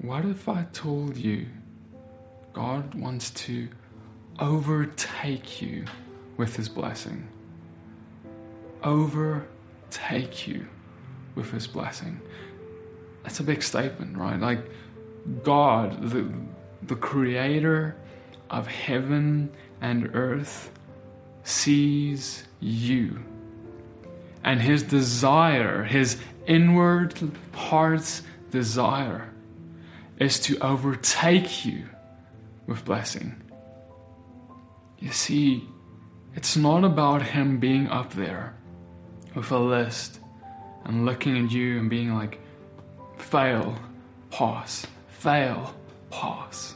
what if I told you God wants to overtake you with his blessing? Overtake you with his blessing. That's a big statement, right? Like, God, the, the creator of heaven and earth, sees you. And his desire, his inward heart's desire, is to overtake you with blessing. You see, it's not about him being up there with a list and looking at you and being like, fail, pause, fail, pause.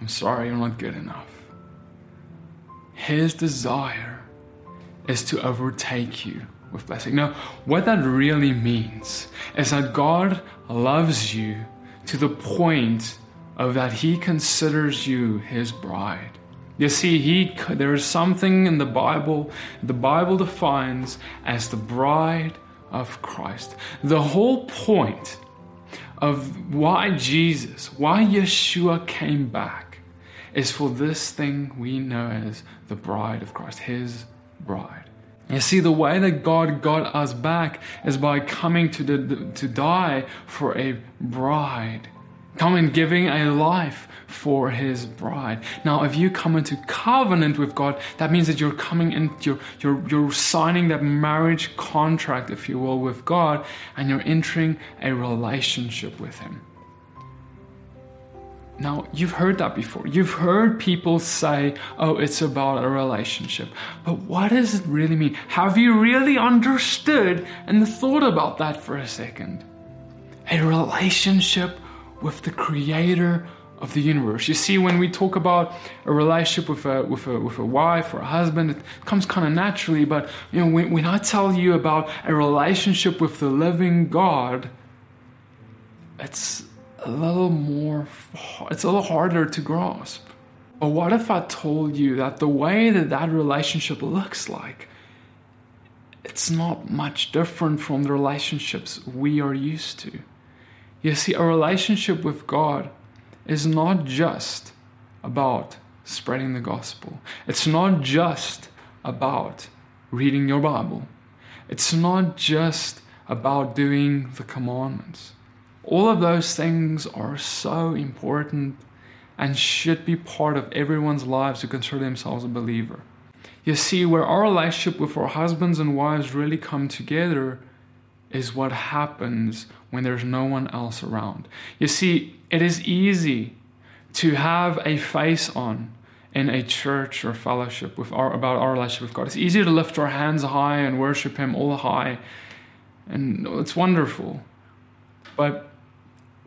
I'm sorry, you're not good enough. His desire is to overtake you with blessing. Now, what that really means is that God loves you to the point of that He considers you His bride. You see, he there is something in the Bible the Bible defines as the bride of Christ. The whole point of why Jesus, why Yeshua came back, is for this thing we know as the bride of Christ, his bride. You see, the way that God got us back is by coming to, the, to die for a bride come and giving a life for his bride. Now, if you come into covenant with God, that means that you're coming in, you're, you're, you're signing that marriage contract, if you will, with God, and you're entering a relationship with him. Now, you've heard that before. You've heard people say, oh, it's about a relationship. But what does it really mean? Have you really understood and thought about that for a second? A relationship with the creator of the universe. You see, when we talk about a relationship with a, with a, with a wife or a husband, it comes kind of naturally. But you know, when, when I tell you about a relationship with the living God, it's a little more, it's a little harder to grasp. But what if I told you that the way that that relationship looks like, it's not much different from the relationships we are used to? You see, a relationship with God is not just about spreading the gospel, it's not just about reading your Bible, it's not just about doing the commandments. All of those things are so important and should be part of everyone's lives who consider themselves a believer. You see, where our relationship with our husbands and wives really come together is what happens when there's no one else around. You see, it is easy to have a face on in a church or fellowship with our, about our relationship with God. It's easy to lift our hands high and worship Him all high, and it's wonderful. But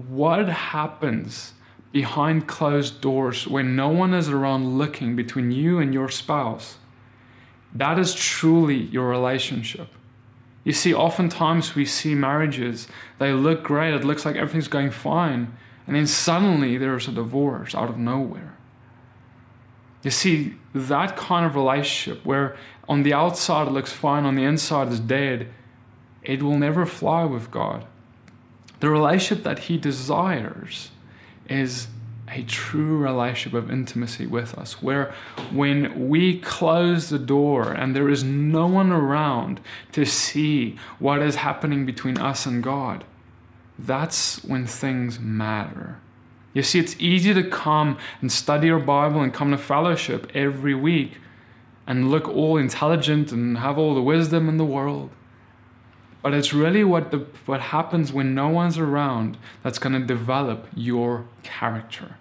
what happens behind closed doors when no one is around looking between you and your spouse? That is truly your relationship. You see, oftentimes we see marriages, they look great, it looks like everything's going fine, and then suddenly there's a divorce out of nowhere. You see, that kind of relationship where on the outside it looks fine, on the inside is dead, it will never fly with God. The relationship that He desires is a true relationship of intimacy with us, where when we close the door and there is no one around to see what is happening between us and God, that's when things matter. You see, it's easy to come and study your Bible and come to fellowship every week and look all intelligent and have all the wisdom in the world. But it's really what, the, what happens when no one's around that's going to develop your character.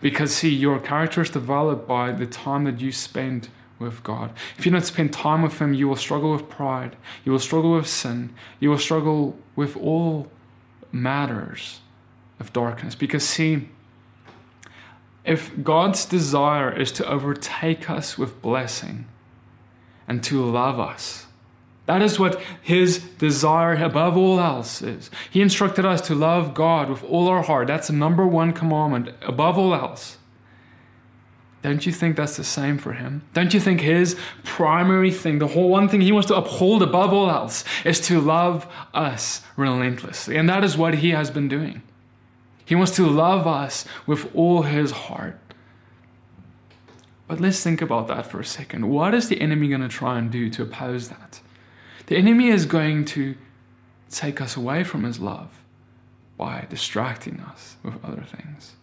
Because, see, your character is developed by the time that you spend with God. If you don't spend time with Him, you will struggle with pride, you will struggle with sin, you will struggle with all matters of darkness. Because, see, if God's desire is to overtake us with blessing and to love us, that is what his desire above all else is. He instructed us to love God with all our heart. That's the number one commandment above all else. Don't you think that's the same for him? Don't you think his primary thing, the whole one thing he wants to uphold above all else, is to love us relentlessly? And that is what he has been doing. He wants to love us with all his heart. But let's think about that for a second. What is the enemy going to try and do to oppose that? The enemy is going to take us away from his love by distracting us with other things.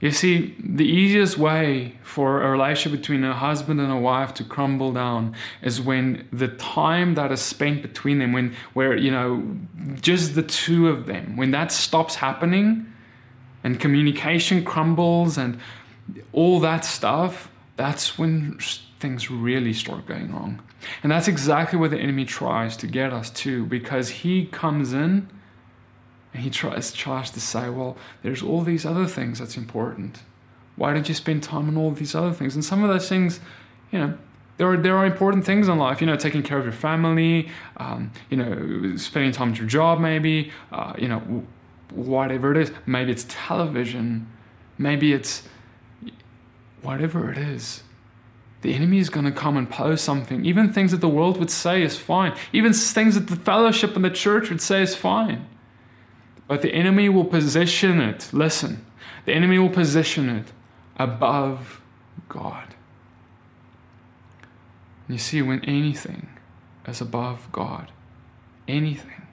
You see, the easiest way for a relationship between a husband and a wife to crumble down is when the time that is spent between them, when where you know just the two of them, when that stops happening, and communication crumbles and all that stuff, that's when things really start going wrong. And that's exactly what the enemy tries to get us to, because he comes in and he tries, tries to say, well, there's all these other things that's important. Why don't you spend time on all these other things? And some of those things, you know, there are, there are important things in life, you know, taking care of your family, um, you know, spending time at your job, maybe, uh, you know, whatever it is. Maybe it's television, maybe it's whatever it is. The enemy is going to come and pose something. Even things that the world would say is fine. Even things that the fellowship and the church would say is fine. But the enemy will position it, listen, the enemy will position it above God. And you see, when anything is above God, anything,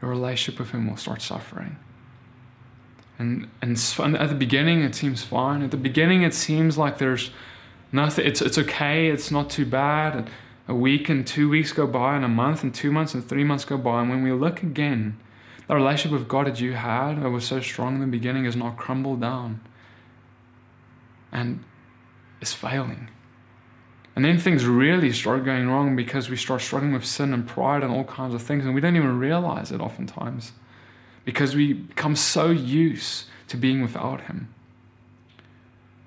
your relationship with Him will start suffering. And, and at the beginning, it seems fine. At the beginning, it seems like there's nothing, it's, it's okay, it's not too bad. And a week and two weeks go by, and a month and two months and three months go by. And when we look again, the relationship with God that you had that was so strong in the beginning has not crumbled down and is failing. And then things really start going wrong because we start struggling with sin and pride and all kinds of things, and we don't even realize it oftentimes because we become so used to being without Him.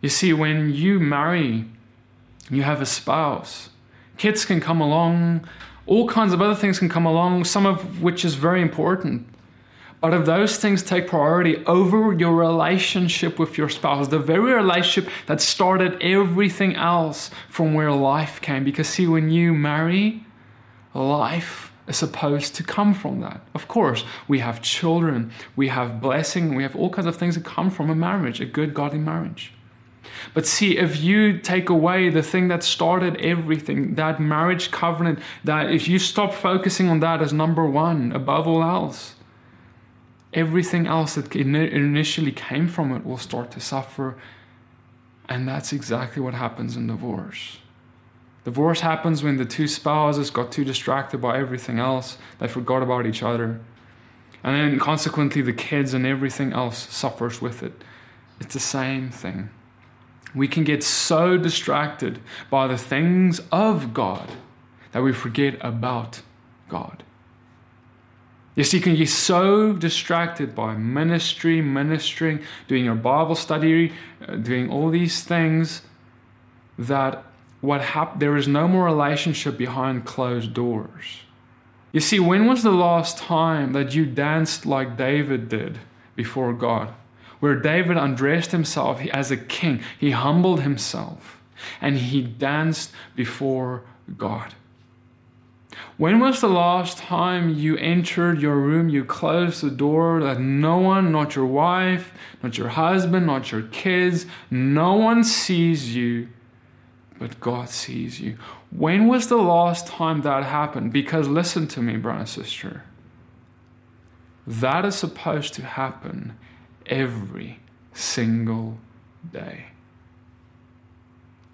You see, when you marry, you have a spouse, kids can come along, all kinds of other things can come along, some of which is very important. But if those things take priority over your relationship with your spouse, the very relationship that started everything else from where life came, because see, when you marry, life is supposed to come from that. Of course, we have children, we have blessing, we have all kinds of things that come from a marriage, a good, godly marriage. But see, if you take away the thing that started everything, that marriage covenant, that if you stop focusing on that as number one above all else, everything else that initially came from it will start to suffer. And that's exactly what happens in divorce. Divorce happens when the two spouses got too distracted by everything else, they forgot about each other. And then consequently, the kids and everything else suffers with it. It's the same thing. We can get so distracted by the things of God that we forget about God. You see, you can get so distracted by ministry, ministering, doing your Bible study, uh, doing all these things that what hap- there is no more relationship behind closed doors. You see, when was the last time that you danced like David did before God? Where David undressed himself as a king, he humbled himself and he danced before God. When was the last time you entered your room, you closed the door, that no one, not your wife, not your husband, not your kids, no one sees you, but God sees you? When was the last time that happened? Because listen to me, brother sister. That is supposed to happen every single day.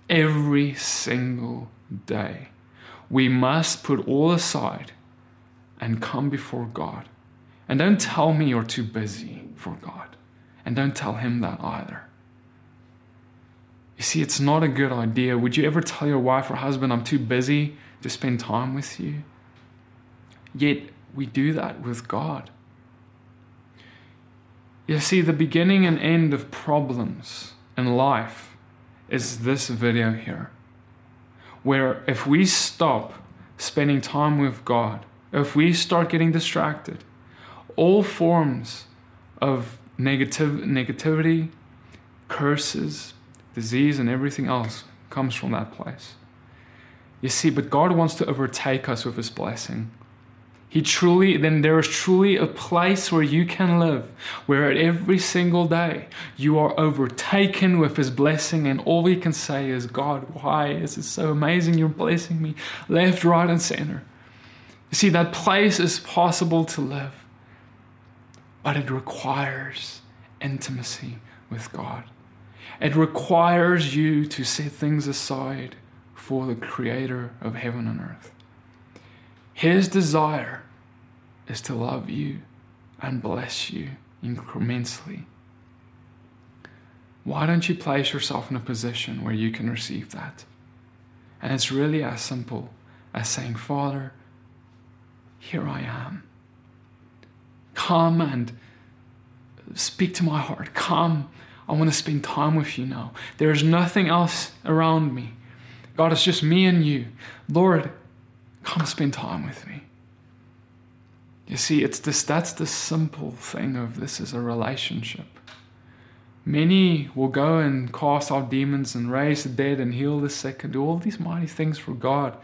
Every single day we must put all aside and come before God. And don't tell me you're too busy for God. And don't tell Him that either. You see, it's not a good idea. Would you ever tell your wife or husband, I'm too busy to spend time with you? Yet we do that with God. You see, the beginning and end of problems in life is this video here where if we stop spending time with God, if we start getting distracted, all forms of negative, negativity, curses, disease, and everything else comes from that place. You see, but God wants to overtake us with His blessing. He truly, then there is truly a place where you can live, where every single day you are overtaken with His blessing, and all we can say is, God, why is it so amazing you're blessing me left, right, and center? You see, that place is possible to live, but it requires intimacy with God. It requires you to set things aside for the Creator of heaven and earth. His desire is to love you and bless you incrementally. Why don't you place yourself in a position where you can receive that? And it's really as simple as saying, Father, here I am. Come and speak to my heart. Come, I want to spend time with you now. There's nothing else around me. God, it's just me and you. Lord, Come spend time with me. You see, it's this that's the simple thing of this is a relationship. Many will go and cast out demons and raise the dead and heal the sick and do all these mighty things for God.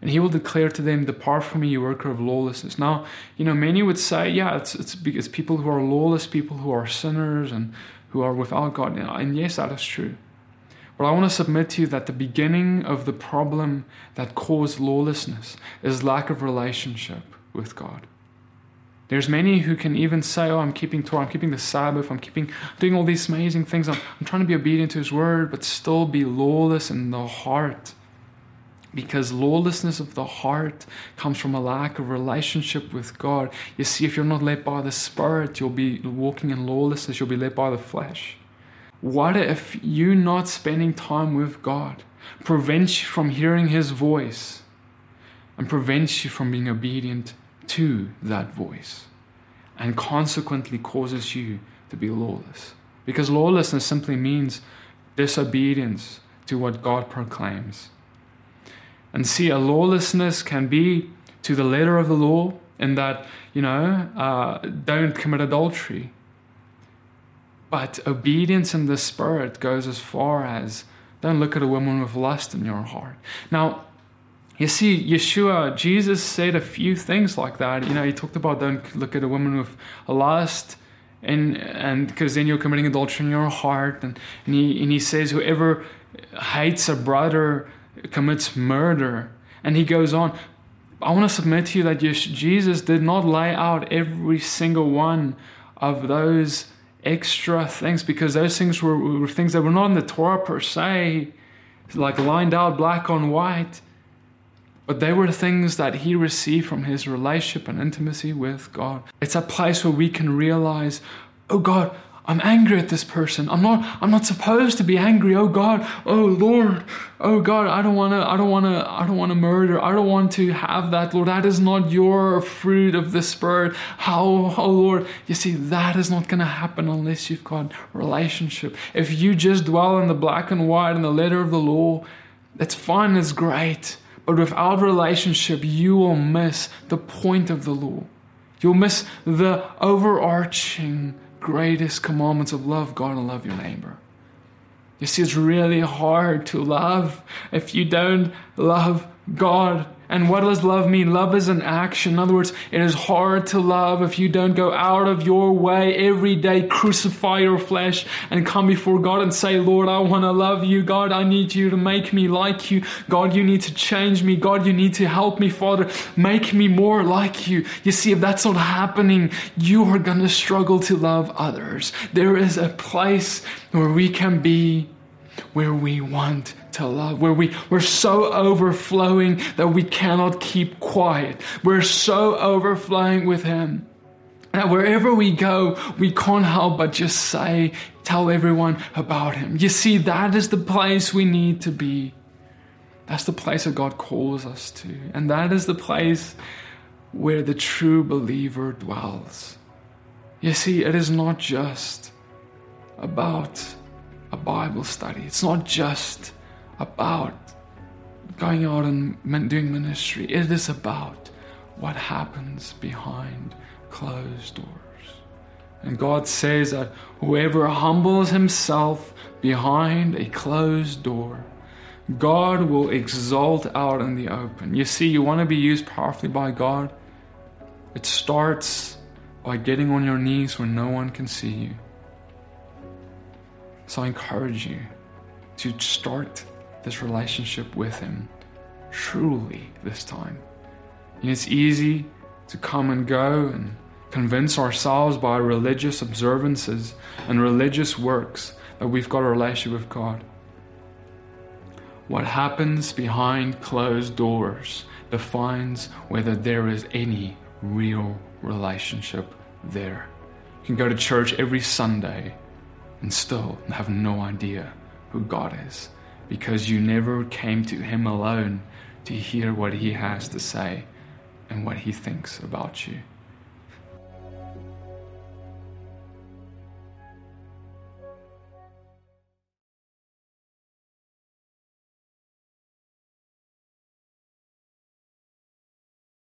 And he will declare to them, Depart from me, you worker of lawlessness. Now, you know, many would say, yeah, it's, it's, it's people who are lawless, people who are sinners and who are without God. And yes, that is true. But I want to submit to you that the beginning of the problem that caused lawlessness is lack of relationship with God. There's many who can even say, Oh, I'm keeping Torah, I'm keeping the Sabbath, I'm keeping doing all these amazing things, I'm, I'm trying to be obedient to his word, but still be lawless in the heart. Because lawlessness of the heart comes from a lack of relationship with God. You see, if you're not led by the Spirit, you'll be walking in lawlessness, you'll be led by the flesh. What if you not spending time with God prevents you from hearing His voice and prevents you from being obedient to that voice and consequently causes you to be lawless? Because lawlessness simply means disobedience to what God proclaims. And see, a lawlessness can be to the letter of the law, in that, you know, uh, don't commit adultery but obedience in the Spirit goes as far as don't look at a woman with lust in your heart. Now, you see, Yeshua, Jesus said a few things like that. You know, he talked about don't look at a woman with lust, and and because then you're committing adultery in your heart. And, and he and he says whoever hates a brother commits murder. And he goes on. I want to submit to you that Jesus did not lay out every single one of those extra things because those things were, were things that were not in the Torah per se, like lined out black on white. But they were things that he received from his relationship and intimacy with God. It's a place where we can realize, oh God, I'm angry at this person. I'm not I'm not supposed to be angry. Oh God. Oh Lord. Oh God, I don't want to I don't want to I don't want to murder. I don't want to have that, Lord. That is not your fruit of the spirit. How oh Lord, you see that is not going to happen unless you've got relationship. If you just dwell in the black and white and the letter of the law, it's fine, it's great. But without relationship, you will miss the point of the law. You'll miss the overarching greatest commandments of love God and love your neighbor. You see, it's really hard to love if you don't love God and what does love mean? Love is an action. In other words, it is hard to love if you don't go out of your way every day, crucify your flesh, and come before God and say, Lord, I want to love you. God, I need you to make me like you. God, you need to change me. God, you need to help me, Father. Make me more like you. You see, if that's not happening, you are going to struggle to love others. There is a place where we can be where we want to love, where we, we're so overflowing that we cannot keep quiet. We're so overflowing with Him that wherever we go, we can't help but just say, tell everyone about Him. You see, that is the place we need to be. That's the place that God calls us to. And that is the place where the true believer dwells. You see, it is not just about a Bible study. It's not just about going out and doing ministry, it is about what happens behind closed doors. And God says that whoever humbles himself behind a closed door, God will exalt out in the open. You see, you want to be used powerfully by God, It starts by getting on your knees when no one can see you. So I encourage you to start this relationship with Him truly this time. And it's easy to come and go and convince ourselves by religious observances and religious works that we've got a relationship with God. What happens behind closed doors defines whether there is any real relationship there. You can go to church every Sunday and still have no idea who God is because you never came to Him alone to hear what He has to say and what He thinks about you.